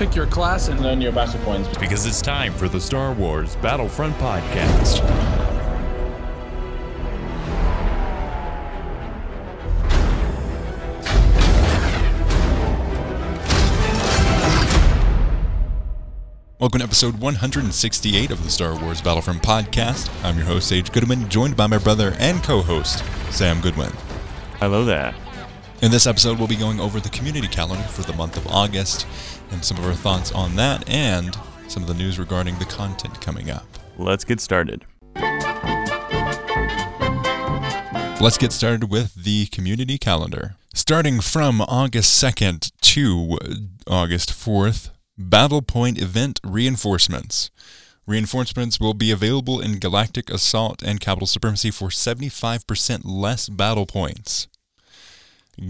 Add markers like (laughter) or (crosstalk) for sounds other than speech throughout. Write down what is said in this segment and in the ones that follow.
pick your class and earn your battle points. Because it's time for the Star Wars Battlefront Podcast. Welcome to episode 168 of the Star Wars Battlefront Podcast. I'm your host, Sage Goodwin, joined by my brother and co host, Sam Goodwin. Hello there. In this episode, we'll be going over the community calendar for the month of August and some of our thoughts on that and some of the news regarding the content coming up. Let's get started. Let's get started with the community calendar. Starting from August 2nd to August 4th, Battle Point event reinforcements. Reinforcements will be available in Galactic Assault and Capital Supremacy for 75% less battle points.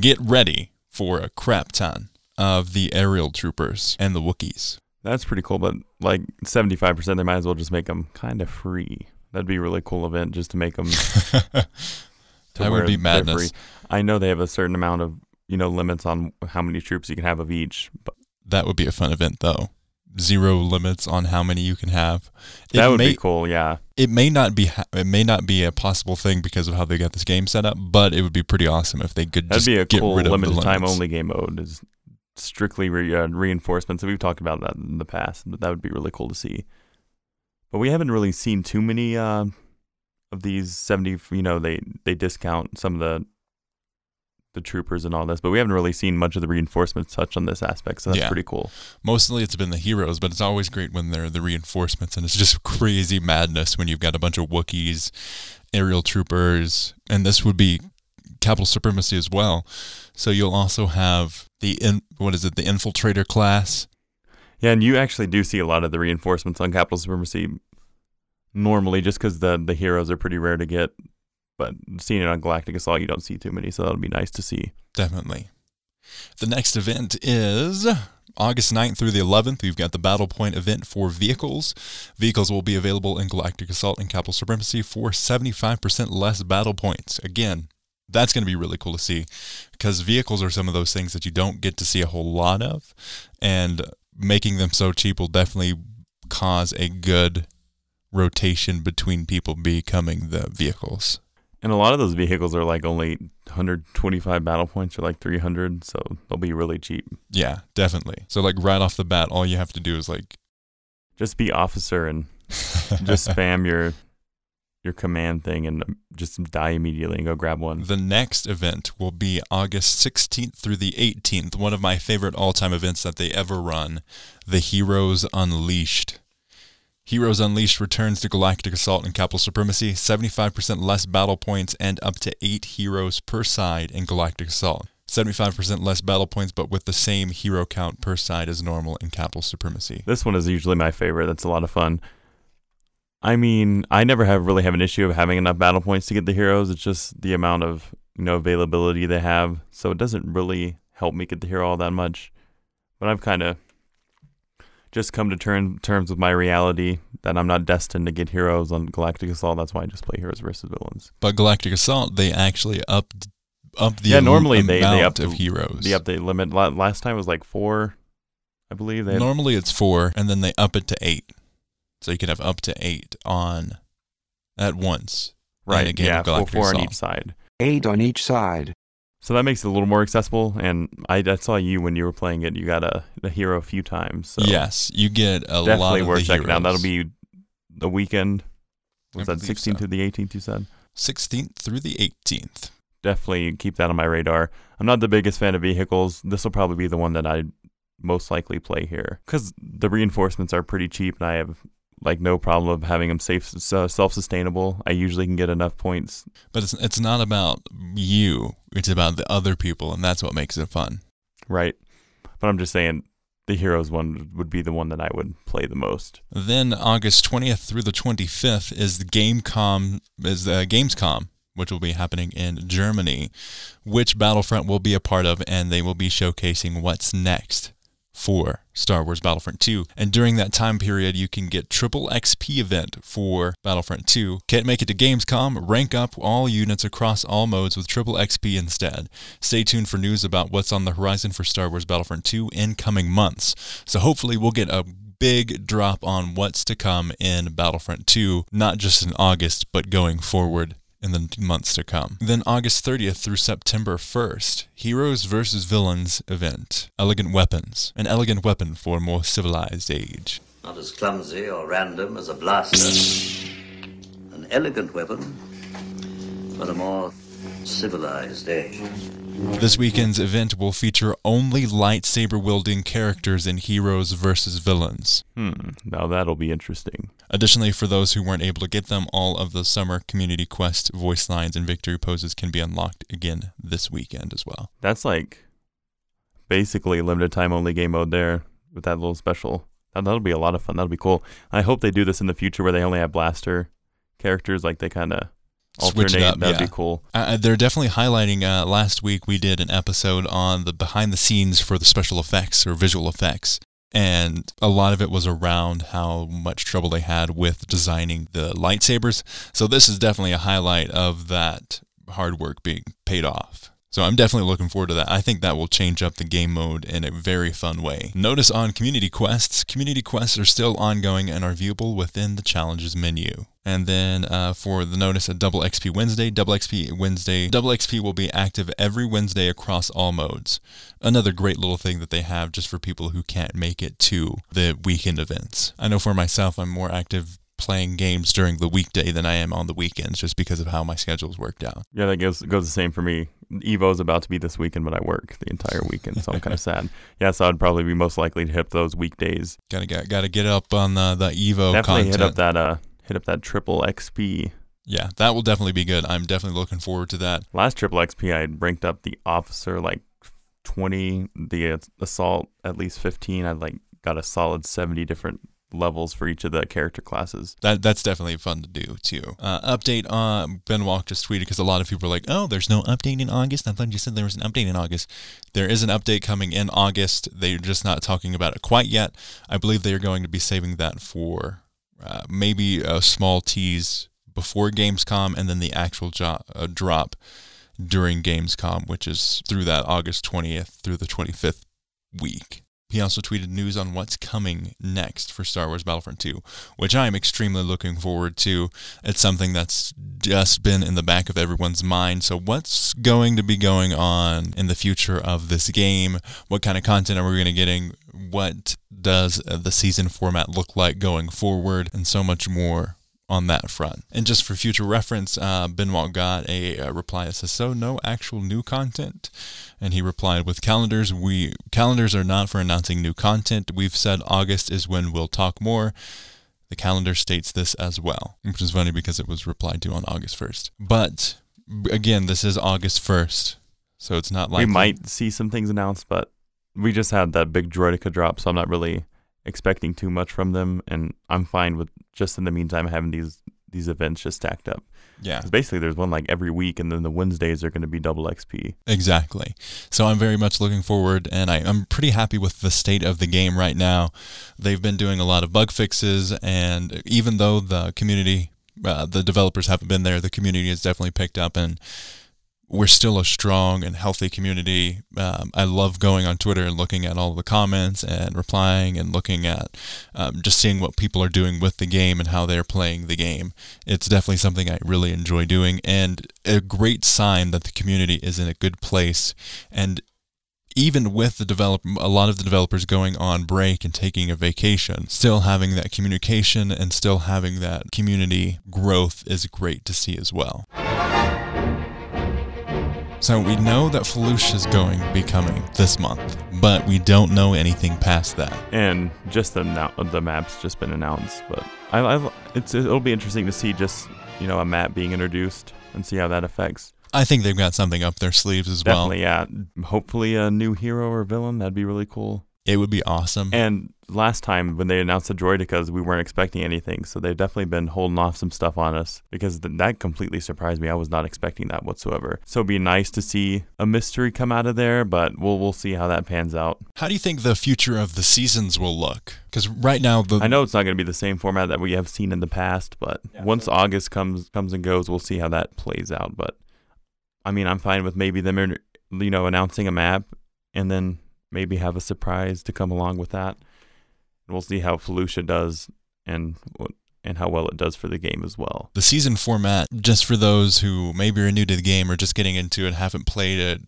Get ready for a crap ton of the aerial troopers and the Wookiees. That's pretty cool, but like 75%, they might as well just make them kind of free. That'd be a really cool event just to make them. (laughs) that would be madness. I know they have a certain amount of, you know, limits on how many troops you can have of each, but that would be a fun event, though. Zero limits on how many you can have. It that would may, be cool. Yeah. It may not be. It may not be a possible thing because of how they got this game set up, but it would be pretty awesome if they could. That'd be a get cool rid of limited time only game mode. Is strictly re, uh, reinforcements. We've talked about that in the past, but that would be really cool to see. But we haven't really seen too many uh, of these seventy. You know, they they discount some of the the troopers and all this, but we haven't really seen much of the reinforcements touch on this aspect, so that's yeah. pretty cool. Mostly it's been the heroes, but it's always great when they're the reinforcements, and it's just (laughs) crazy madness when you've got a bunch of Wookiees, aerial troopers, and this would be capital supremacy as well. So you'll also have the in, what is it, the infiltrator class. Yeah, and you actually do see a lot of the reinforcements on capital supremacy normally, just because the the heroes are pretty rare to get but seeing it on Galactic Assault, you don't see too many, so that'll be nice to see. Definitely. The next event is August 9th through the 11th. We've got the Battle Point event for vehicles. Vehicles will be available in Galactic Assault and Capital Supremacy for 75% less battle points. Again, that's going to be really cool to see because vehicles are some of those things that you don't get to see a whole lot of, and making them so cheap will definitely cause a good rotation between people becoming the vehicles. And a lot of those vehicles are like only 125 battle points or like 300, so they'll be really cheap. Yeah, definitely. So like right off the bat, all you have to do is like just be officer and (laughs) just spam your your command thing and just die immediately and go grab one. The next event will be August 16th through the 18th, one of my favorite all-time events that they ever run, The Heroes Unleashed. Heroes Unleashed returns to Galactic Assault and Capital Supremacy, 75% less battle points and up to 8 heroes per side in Galactic Assault. 75% less battle points, but with the same hero count per side as normal in Capital Supremacy. This one is usually my favorite. That's a lot of fun. I mean, I never have really have an issue of having enough battle points to get the heroes. It's just the amount of you know availability they have, so it doesn't really help me get the hero all that much. But I've kind of just come to term, terms with my reality that I'm not destined to get heroes on Galactic Assault. That's why I just play heroes versus villains. But Galactic Assault, they actually up up the yeah. Normally they they up of heroes. The update limit last time was like four, I believe. They normally it's four, and then they up it to eight, so you can have up to eight on at once. Right. yeah. Four, four on each side. Eight on each side. So that makes it a little more accessible. And I, I saw you when you were playing it. You got a, a hero a few times. So yes, you get a definitely lot of worth checking heroes. out. That'll be the weekend. Was I that 16th so. to the 18th? You said 16th through the 18th. Definitely keep that on my radar. I'm not the biggest fan of vehicles. This will probably be the one that I most likely play here because the reinforcements are pretty cheap, and I have like no problem of having them safe, uh, self sustainable. I usually can get enough points. But it's it's not about you; it's about the other people, and that's what makes it fun. Right. But I'm just saying, the Heroes one would be the one that I would play the most. Then August 20th through the 25th is the Gamescom is the Gamescom which will be happening in Germany, which Battlefront will be a part of, and they will be showcasing what's next for Star Wars Battlefront 2. And during that time period, you can get triple XP event for Battlefront 2. Can't make it to Gamescom? Rank up all units across all modes with triple XP instead. Stay tuned for news about what's on the horizon for Star Wars Battlefront 2 in coming months. So hopefully we'll get a big drop on what's to come in Battlefront 2, not just in August, but going forward in the months to come. Then August 30th through September 1st, Heroes vs. Villains event. Elegant Weapons. An elegant weapon for a more civilized age. Not as clumsy or random as a blaster. An elegant weapon for a more civilized age. This weekend's event will feature only lightsaber wielding characters in Heroes versus Villains. Hmm. Now that'll be interesting. Additionally, for those who weren't able to get them, all of the summer community quest voice lines and victory poses can be unlocked again this weekend as well. That's like basically limited time only game mode there with that little special. That, that'll be a lot of fun. That'll be cool. I hope they do this in the future where they only have blaster characters, like they kind of Switch it up, That'd yeah. be cool. Uh, they're definitely highlighting. Uh, last week we did an episode on the behind the scenes for the special effects or visual effects, and a lot of it was around how much trouble they had with designing the lightsabers. So this is definitely a highlight of that hard work being paid off. So I'm definitely looking forward to that. I think that will change up the game mode in a very fun way. Notice on community quests, community quests are still ongoing and are viewable within the challenges menu. And then uh, for the notice at Double XP Wednesday, Double XP Wednesday, Double XP will be active every Wednesday across all modes. Another great little thing that they have just for people who can't make it to the weekend events. I know for myself, I'm more active playing games during the weekday than I am on the weekends just because of how my schedule's worked out. Yeah, that goes goes the same for me. Evo's about to be this weekend, but I work the entire weekend, so I'm kind of (laughs) sad. Yeah, so I'd probably be most likely to hit those weekdays. Gotta get, gotta get up on the, the Evo definitely content. hit up that uh hit up that triple XP. Yeah, that will definitely be good. I'm definitely looking forward to that. Last triple XP, I had ranked up the officer like 20, the uh, assault at least 15. I like got a solid 70 different levels for each of the character classes. That that's definitely fun to do too. Uh, update on Ben Walke just tweeted because a lot of people are like, "Oh, there's no update in August." I thought you said there was an update in August. There is an update coming in August. They're just not talking about it quite yet. I believe they are going to be saving that for uh, maybe a small tease before Gamescom, and then the actual jo- uh, drop during Gamescom, which is through that August 20th through the 25th week. He also tweeted news on what's coming next for Star Wars Battlefront 2, which I am extremely looking forward to. It's something that's just been in the back of everyone's mind. So, what's going to be going on in the future of this game? What kind of content are we going to getting? What does the season format look like going forward? And so much more on that front. And just for future reference, uh, Ben Walke got a, a reply that says, "So no actual new content." And he replied with calendars. We calendars are not for announcing new content. We've said August is when we'll talk more. The calendar states this as well, which is funny because it was replied to on August 1st. But again, this is August 1st, so it's not like we might see some things announced, but we just had that big Droideka drop, so I'm not really expecting too much from them, and I'm fine with just in the meantime having these these events just stacked up. Yeah, basically, there's one like every week, and then the Wednesdays are going to be double XP. Exactly. So I'm very much looking forward, and I, I'm pretty happy with the state of the game right now. They've been doing a lot of bug fixes, and even though the community, uh, the developers haven't been there, the community has definitely picked up, and we're still a strong and healthy community. Um, I love going on Twitter and looking at all the comments and replying and looking at um, just seeing what people are doing with the game and how they're playing the game. It's definitely something I really enjoy doing and a great sign that the community is in a good place. And even with the develop a lot of the developers going on break and taking a vacation, still having that communication and still having that community growth is great to see as well. So we know that Felucia is going to be coming this month, but we don't know anything past that. And just the now the map's just been announced, but I, I it's it'll be interesting to see just you know a map being introduced and see how that affects. I think they've got something up their sleeves as well. Definitely, yeah. Hopefully, a new hero or villain that'd be really cool. It would be awesome. And last time when they announced the Droidekas, we weren't expecting anything. So they've definitely been holding off some stuff on us because th- that completely surprised me. I was not expecting that whatsoever. So it'd be nice to see a mystery come out of there, but we'll we'll see how that pans out. How do you think the future of the seasons will look? Because right now, the I know it's not going to be the same format that we have seen in the past, but once August comes comes and goes, we'll see how that plays out. But I mean, I'm fine with maybe them, you know, announcing a map and then maybe have a surprise to come along with that. And we'll see how Felucia does and and how well it does for the game as well. the season format, just for those who maybe are new to the game or just getting into it, haven't played it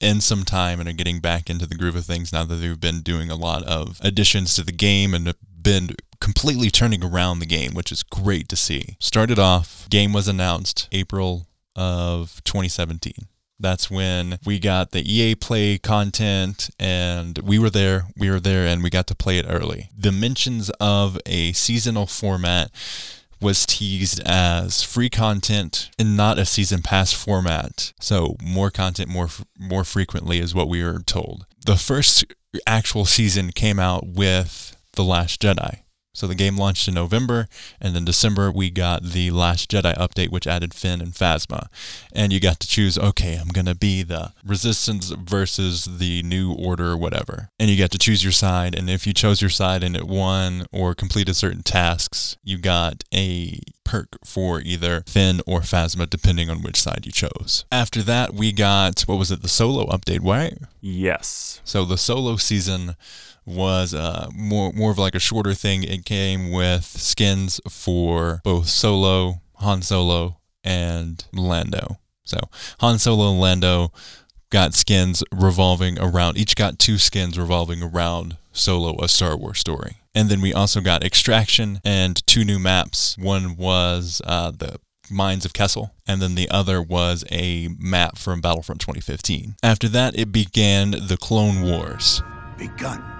in some time and are getting back into the groove of things now that they've been doing a lot of additions to the game and been completely turning around the game, which is great to see. Started off, game was announced April of 2017. That's when we got the EA Play content, and we were there. We were there, and we got to play it early. The mentions of a seasonal format was teased as free content and not a season pass format. So more content more more frequently is what we were told. The first actual season came out with The Last Jedi. So the game launched in November, and then December we got the Last Jedi update, which added Finn and Phasma, and you got to choose. Okay, I'm gonna be the Resistance versus the New Order, or whatever, and you got to choose your side. And if you chose your side and it won or completed certain tasks, you got a perk for either Finn or Phasma, depending on which side you chose. After that, we got what was it? The solo update, right? Yes. So the solo season was uh, more more of like a shorter thing. It came with skins for both Solo, Han Solo, and Lando. So Han Solo and Lando got skins revolving around. Each got two skins revolving around Solo, a Star Wars story. And then we also got Extraction and two new maps. One was uh, the Mines of Kessel, and then the other was a map from Battlefront 2015. After that, it began the Clone Wars. begun.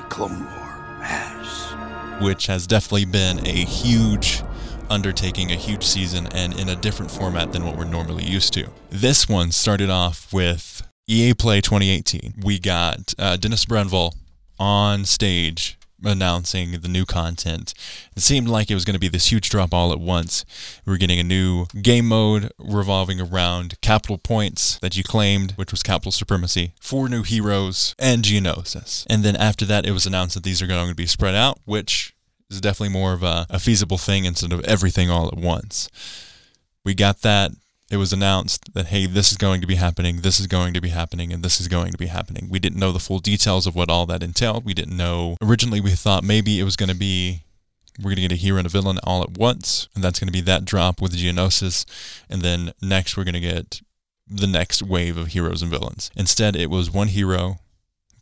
The Clone War has. which has definitely been a huge undertaking, a huge season, and in a different format than what we're normally used to. This one started off with EA Play 2018. We got uh, Dennis Brännvall on stage announcing the new content. It seemed like it was going to be this huge drop all at once. We were getting a new game mode revolving around capital points that you claimed, which was capital supremacy, four new heroes, and Geonosis. And then after that, it was announced that these are going to be spread out, which is definitely more of a, a feasible thing instead of everything all at once. We got that. It was announced that, hey, this is going to be happening, this is going to be happening, and this is going to be happening. We didn't know the full details of what all that entailed. We didn't know. Originally, we thought maybe it was going to be we're going to get a hero and a villain all at once, and that's going to be that drop with Geonosis. And then next, we're going to get the next wave of heroes and villains. Instead, it was one hero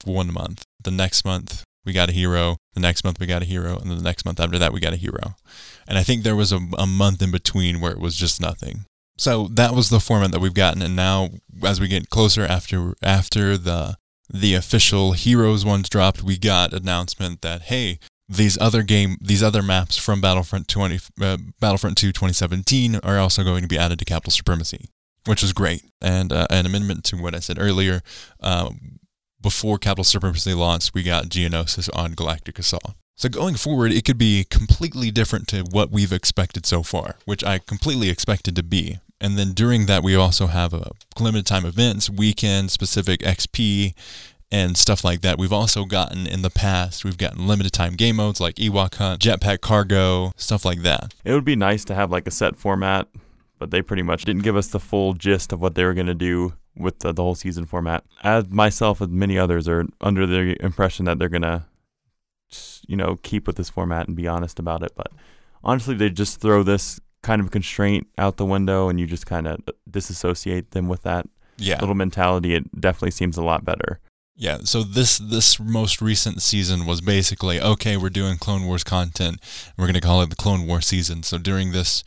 one month. The next month, we got a hero. The next month, we got a hero. And then the next month after that, we got a hero. And I think there was a, a month in between where it was just nothing. So that was the format that we've gotten. And now, as we get closer after after the the official heroes ones dropped, we got announcement that hey, these other game these other maps from Battlefront 20 uh, Battlefront 2 2017 are also going to be added to Capital Supremacy, which is great. And uh, an amendment to what I said earlier, uh, before Capital Supremacy launched, we got Geonosis on Galactic Assault. So going forward, it could be completely different to what we've expected so far, which I completely expected to be. And then during that, we also have a limited time events, weekend specific XP, and stuff like that. We've also gotten in the past, we've gotten limited time game modes like Ewok Hunt, Jetpack Cargo, stuff like that. It would be nice to have like a set format, but they pretty much didn't give us the full gist of what they were going to do with the, the whole season format. As myself and many others are under the impression that they're going to, you know, keep with this format and be honest about it. But honestly, they just throw this kind of constraint out the window and you just kind of disassociate them with that Yeah. little mentality. It definitely seems a lot better. Yeah, so this this most recent season was basically okay. We're doing Clone Wars content. We're going to call it the Clone War season. So during this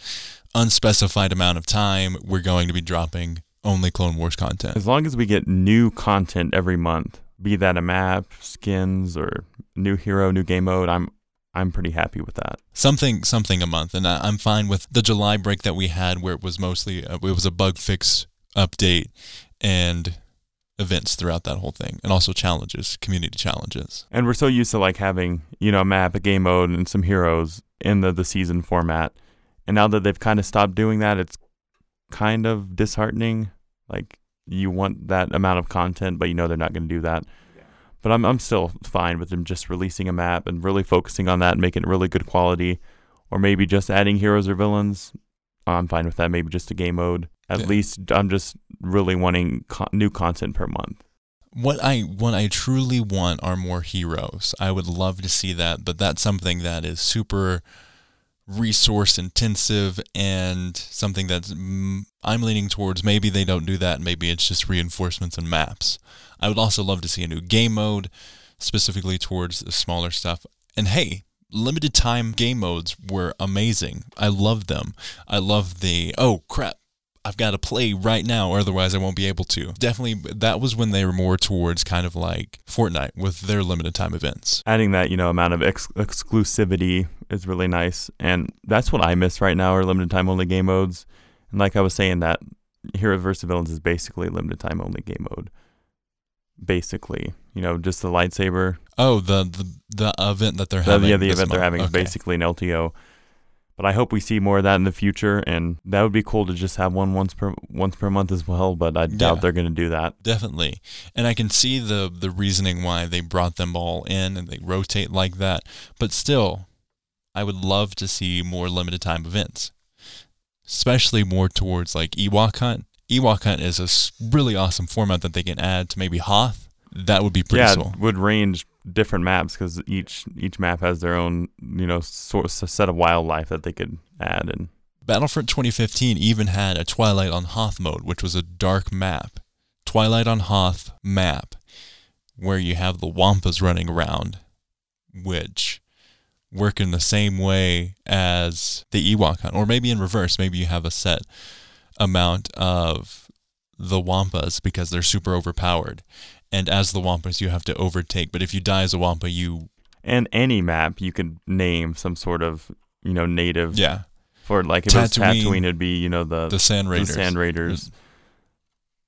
unspecified amount of time, we're going to be dropping only Clone Wars content. As long as we get new content every month, be that a map, skins, or new hero, new game mode, I'm I'm pretty happy with that. Something something a month, and I- I'm fine with the July break that we had, where it was mostly uh, it was a bug fix update and events throughout that whole thing, and also challenges, community challenges. And we're so used to like having, you know, a map, a game mode, and some heroes in the, the season format. And now that they've kind of stopped doing that, it's kind of disheartening. Like you want that amount of content, but you know they're not going to do that. But I'm I'm still fine with them just releasing a map and really focusing on that and making it really good quality, or maybe just adding heroes or villains. I'm fine with that. Maybe just a game mode. At Yeah. least I'm just really wanting co- new content per month. What I what I truly want are more heroes. I would love to see that, but that's something that is super resource intensive and something that's mm, I'm leaning towards maybe they don't do that maybe it's just reinforcements and maps. I would also love to see a new game mode specifically towards the smaller stuff. And hey, limited time game modes were amazing. I love them. I love the oh crap I've got to play right now, otherwise I won't be able to. Definitely, that was when they were more towards kind of like Fortnite with their limited time events. adding that you know amount of ex- exclusivity is really nice and that's what i miss right now are limited time only game modes and like i was saying that heroes versus villains is basically limited time only game mode basically you know just the lightsaber Oh, the the, the event that they're the, having. yeah the event they're month. having is basically an lto but i hope we see more of that in the future and that would be cool to just have one once per once per month as well but i doubt Yeah. they're going to do that Definitely. And I can see the the reasoning why they brought them all in and they rotate like that. But still, I would love to see more limited time events. Especially more towards like Ewok Hunt. Ewok Hunt is a really awesome format that they can add to maybe Hoth. That would be pretty yeah, cool. would range different maps because each each map has their own you know source set of wildlife that they could add and Battlefront 2015 even had a Twilight on Hoth mode, which was a dark map. Twilight on Hoth map, where you have the Wampas running around, which work in the same way as the Ewok hunt, or maybe in reverse. Maybe you have a set amount of the Wampas because they're super overpowered. And as the Wampas, you have to overtake. But if you die as a Wampa, you. and any map you could name some sort of you know native Yeah. for like if it was Tatooine, Tatooine it'd be you know the The Sand the Raiders. Sand Raiders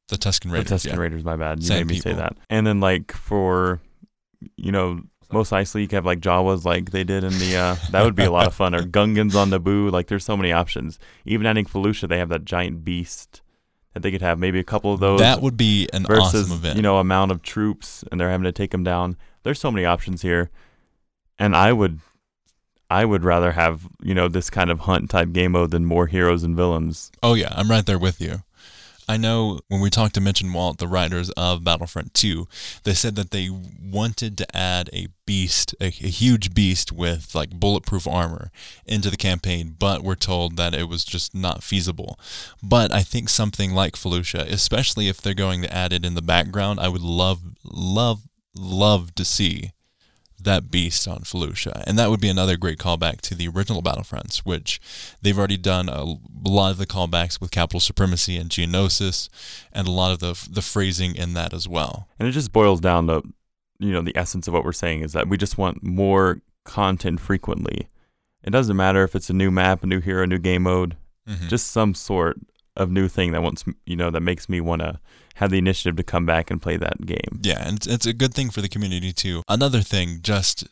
The Tusken the Raiders. Tusken yeah. Raiders my bad you Sand made me say that and then like for you know most you could have like Jawas like they did in the uh that would be a lot of fun or (laughs) Gungans on Naboo like there's so many options even adding Felucia they have that giant beast that they could have maybe a couple of those That would be an versus awesome event. you know amount of troops and they're having to take them down there's so many options here and i would i would rather have you know this kind of hunt type game mode than more heroes and villains Oh yeah, I'm right there with you. I know when we talked to Mitch and Walt, the writers of Battlefront 2, they said that they wanted to add a beast, a, a huge beast with like bulletproof armor into the campaign, but we're told that it was just not feasible. But I think something like Felucia, especially if they're going to add it in the background, I would love, love, love to see that beast on Felucia. And that would be another great callback to the original Battlefronts, which they've already done a lot of the callbacks with capital supremacy and geonosis, and a lot of the the phrasing in that as well. and it just boils down to you know the essence of what we're saying is that we just want more content frequently it doesn't matter if it's a new map a new hero a new game mode Mhm. just some sort of new thing that wants you know that makes me want to have the initiative to come back and play that game yeah, and it's, it's a good thing for the community too. Another thing, just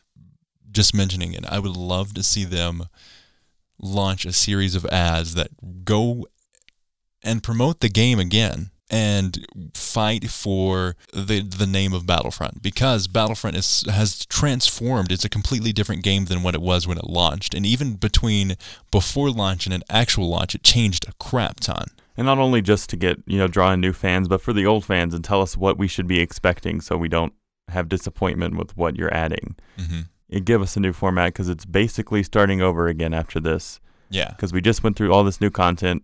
just mentioning it, I would love to see them launch a series of ads that go and promote the game again and fight for the the name of Battlefront because Battlefront is has transformed. It's a completely different game than what it was when it launched. And even between before launch and an actual launch, it changed a crap ton. And not only just to get, you know, draw in new fans, but for the old fans and tell us what we should be expecting so we don't have disappointment with what you're adding. hmm It give us a new format because it's basically starting over again after this Yeah. because we just went through all this new content,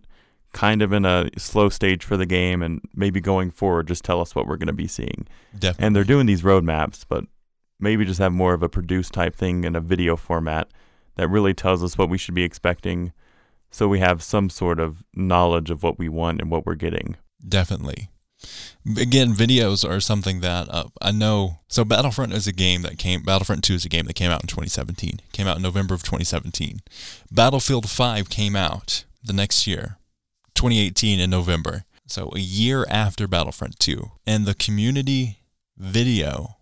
kind of in a slow stage for the game, and maybe going forward, just tell us what we're going to be seeing. Definitely. And they're doing these roadmaps, but maybe just have more of a produced type thing in a video format that really tells us what we should be expecting so we have some sort of knowledge of what we want and what we're getting. Definitely. Again, videos are something that uh, I know. So Battlefront is a game that came. Battlefront Two is a game that came out in 2017. Came out in November of 2017. Battlefield 5 came out the next year, 2018 in November. So a year after Battlefront 2. And the community video,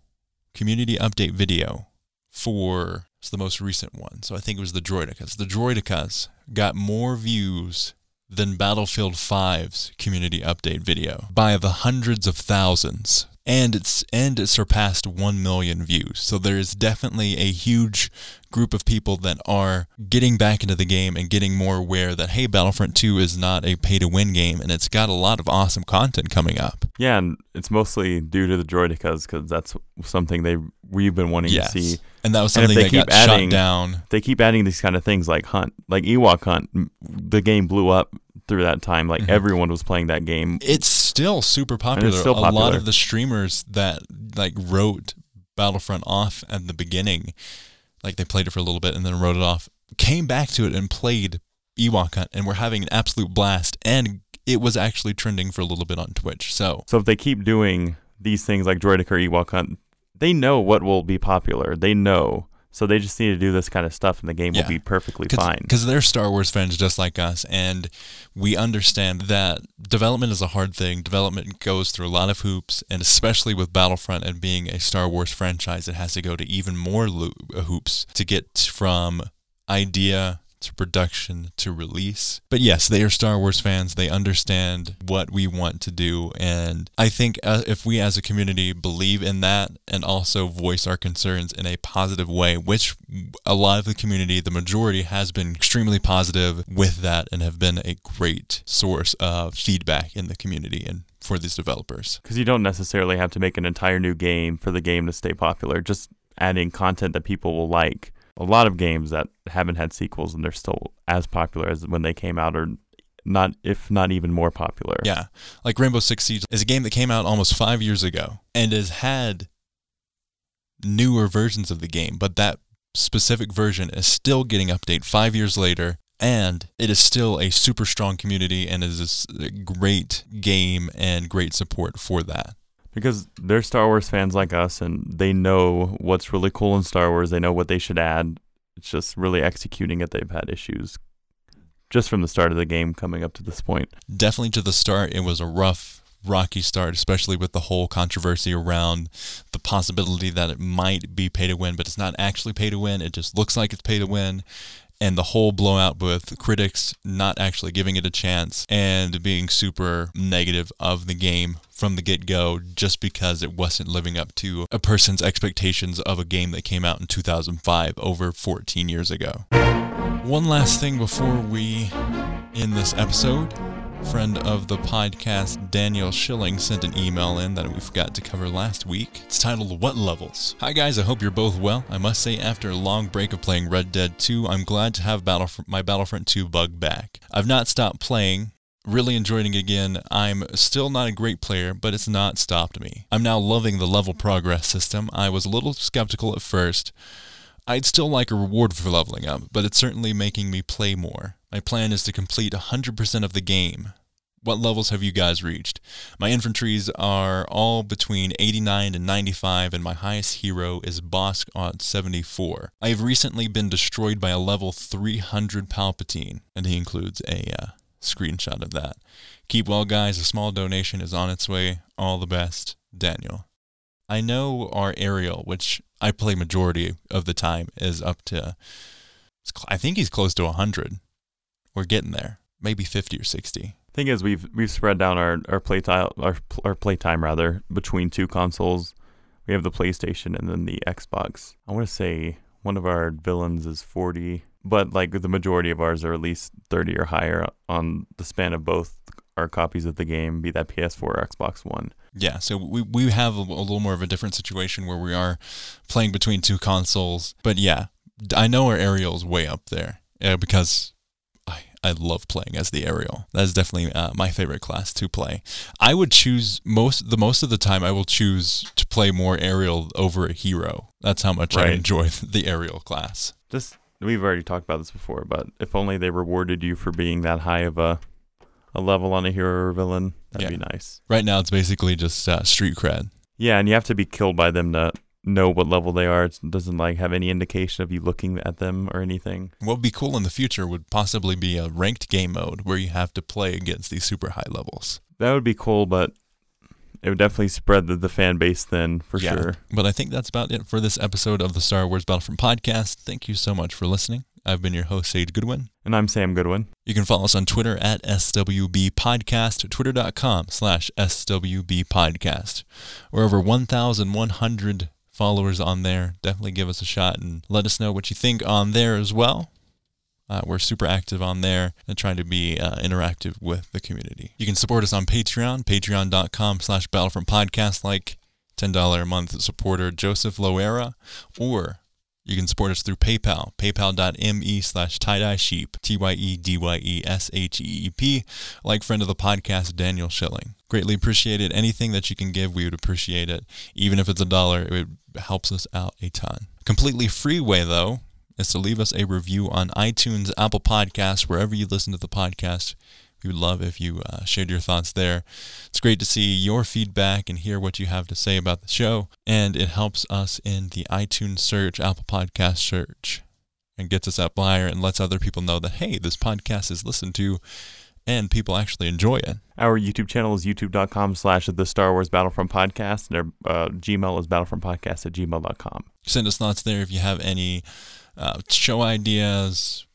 community update video for the most recent one. So I think it was the Droidekas. The Droidekas got more views than Battlefield 5's community update video by the hundreds of thousands. And it's and it surpassed 1 million views. So there is definitely a huge group of people that are getting back into the game and getting more aware that hey, Battlefront 2 is not a pay to win game and it's got a lot of awesome content coming up. Yeah, and it's mostly due to the Droidekas because that's something they we've been wanting Yes. to see. And that was something they that keep got adding- down. They keep adding these kind of things like Hunt, like Ewok Hunt. The game blew up through that time. Like Mhm. everyone was playing that game. It's still super popular. still A lot of the streamers that like wrote Battlefront off at the beginning, like they played it for a little bit and then wrote it off, came back to it and played Ewok Hunt and were having an absolute blast. And it was actually trending for a little bit on Twitch. So So if they keep doing these things like Droideka or Ewok Hunt, they know what will be popular. They know. So they just need to do this kind of stuff and the game Yeah. will be perfectly fine. because they're Star Wars fans just like us, and we understand that development is a hard thing. Development goes through a lot of hoops, and especially with Battlefront and being a Star Wars franchise, it has to go to even more lo- hoops to get from idea to production to release. But yes, they are Star Wars fans. They understand what we want to do. And I think uh, if we as a community believe in that and also voice our concerns in a positive way, which a lot of the community, the majority, has been extremely positive with that and have been a great source of feedback in the community and for these developers. Because you don't necessarily have to make an entire new game for the game to stay popular. Just adding content that people will like. A lot of games that haven't had sequels and they're still as popular as when they came out, or not, if not even more popular. Yeah. Like Rainbow Six Siege is a game that came out almost five years ago and has had newer versions of the game, but that specific version is still getting update five years later. And it is still a super strong community and is a great game and great support for that. Because they're Star Wars fans like us, and they know what's really cool in Star Wars. They know what they should add. It's just really executing it. They've had issues just from the start of the game coming up to this point. definitely to the start it was a rough rocky start especially with the whole controversy around the possibility that it might be pay to win but it's not actually pay to win it just looks like it's pay to win and the whole blowout with critics not actually giving it a chance and being super negative of the game from the get-go just because it wasn't living up to a person's expectations of a game that came out in 2005 over 14 years ago one last thing before we end this episode. Friend of the podcast, Daniel Schilling, sent an email in that we forgot to cover last week. It's titled What Levels? Hi guys, I hope you're both well. I must say, after a long break of playing Red Dead 2, I'm glad to have Battlef- my Battlefront 2 bug back. I've not stopped playing, really enjoying it again. I'm still not a great player, but it's not stopped me. I'm now loving the level progress system. I was a little skeptical at first. I'd still like a reward for leveling up, but it's certainly making me play more. My plan is to complete 100% of the game. What levels have you guys reached? My infantries are all between 89 and 95, and my highest hero is Bossk on 74. I have recently been destroyed by a level 300 Palpatine, and he includes a uh, screenshot of that. Keep well, guys. A small donation is on its way. All the best, Daniel. I know our Aerial, which I play majority of the time, is up to. I think he's close to 100. We're getting there. Maybe 50 or 60. Thing is, we've we've spread down our our playtime our our playtime rather between two consoles. We have the PlayStation and then the Xbox. I want to say one of our villains is 40, but like the majority of ours are at least 30 or higher on the span of both our copies of the game, be that PS4 or Xbox One. Yeah, so we, we have a, a little more of a different situation where we are playing between two consoles. But yeah, I know our Aerial's way up there uh, because I, love playing as the Aerial. That is definitely uh, my favorite class to play. I would choose most the most of the time. I will choose to play more Aerial over a hero. That's how much I enjoy (laughs) the Aerial class. Just we've already talked about this before, but if only they rewarded you for being that high of a a level on a hero or villain, that'd Yeah. be nice. Right now, it's basically just uh, street cred. Yeah, and you have to be killed by them to know what level they are. It doesn't like have any indication of you looking at them or anything. What would be cool in the future would possibly be a ranked game mode where you have to play against these super high levels. That would be cool, but it would definitely spread the, the fan base then for Yeah. sure. But I think that's about it for this episode of the Star Wars Battlefront podcast. Thank you so much for listening. I've been your host, Sage Goodwin. And I'm Sam Goodwin. You can follow us on Twitter at SWB Podcast, twitter.com slash SWB Podcast. We're over 1,100 followers on there. Definitely give us a shot and let us know what you think on there as well. Uh, we're super active on there and trying to be uh, interactive with the community. You can support us on Patreon, patreon.com slash Battlefront Podcast, like $10 a month supporter Joseph Loera, or you can support us through PayPal, paypal.me slash tie-dye sheep, T-Y-E-D-Y-E-S-H-E-E-P, like friend of the podcast, Daniel Schilling. Greatly appreciated. Anything that you can give, we would appreciate it. Even if it's a dollar, it helps us out a ton. Completely free way, though, is to leave us a review on iTunes, Apple Podcasts, wherever you listen to the podcast. We would love if you uh, shared your thoughts there. It's great to see your feedback and hear what you have to say about the show, and it helps us in the iTunes search, Apple Podcast search, and gets us up higher and lets other people know that hey, this podcast is listened to, and people actually enjoy it. Our YouTube channel is youtube.com slash the Star Wars Battlefront Podcast, and our uh, Gmail is battlefrontpodcast at gmail.com. Send us thoughts there if you have any uh, show ideas,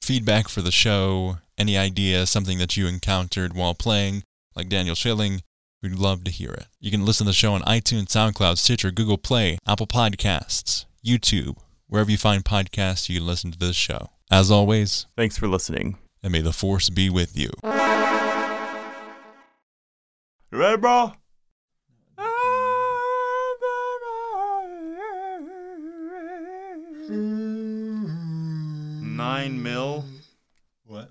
feedback for the show, any idea, something that you encountered while playing, like Daniel Schilling. We'd love to hear it. You can listen to the show on iTunes, SoundCloud, Stitcher, Google Play, Apple Podcasts, YouTube, wherever you find podcasts, you can listen to this show. As always, Thanks for listening. and may the force be with you. You ready, bro? Nine mil. What?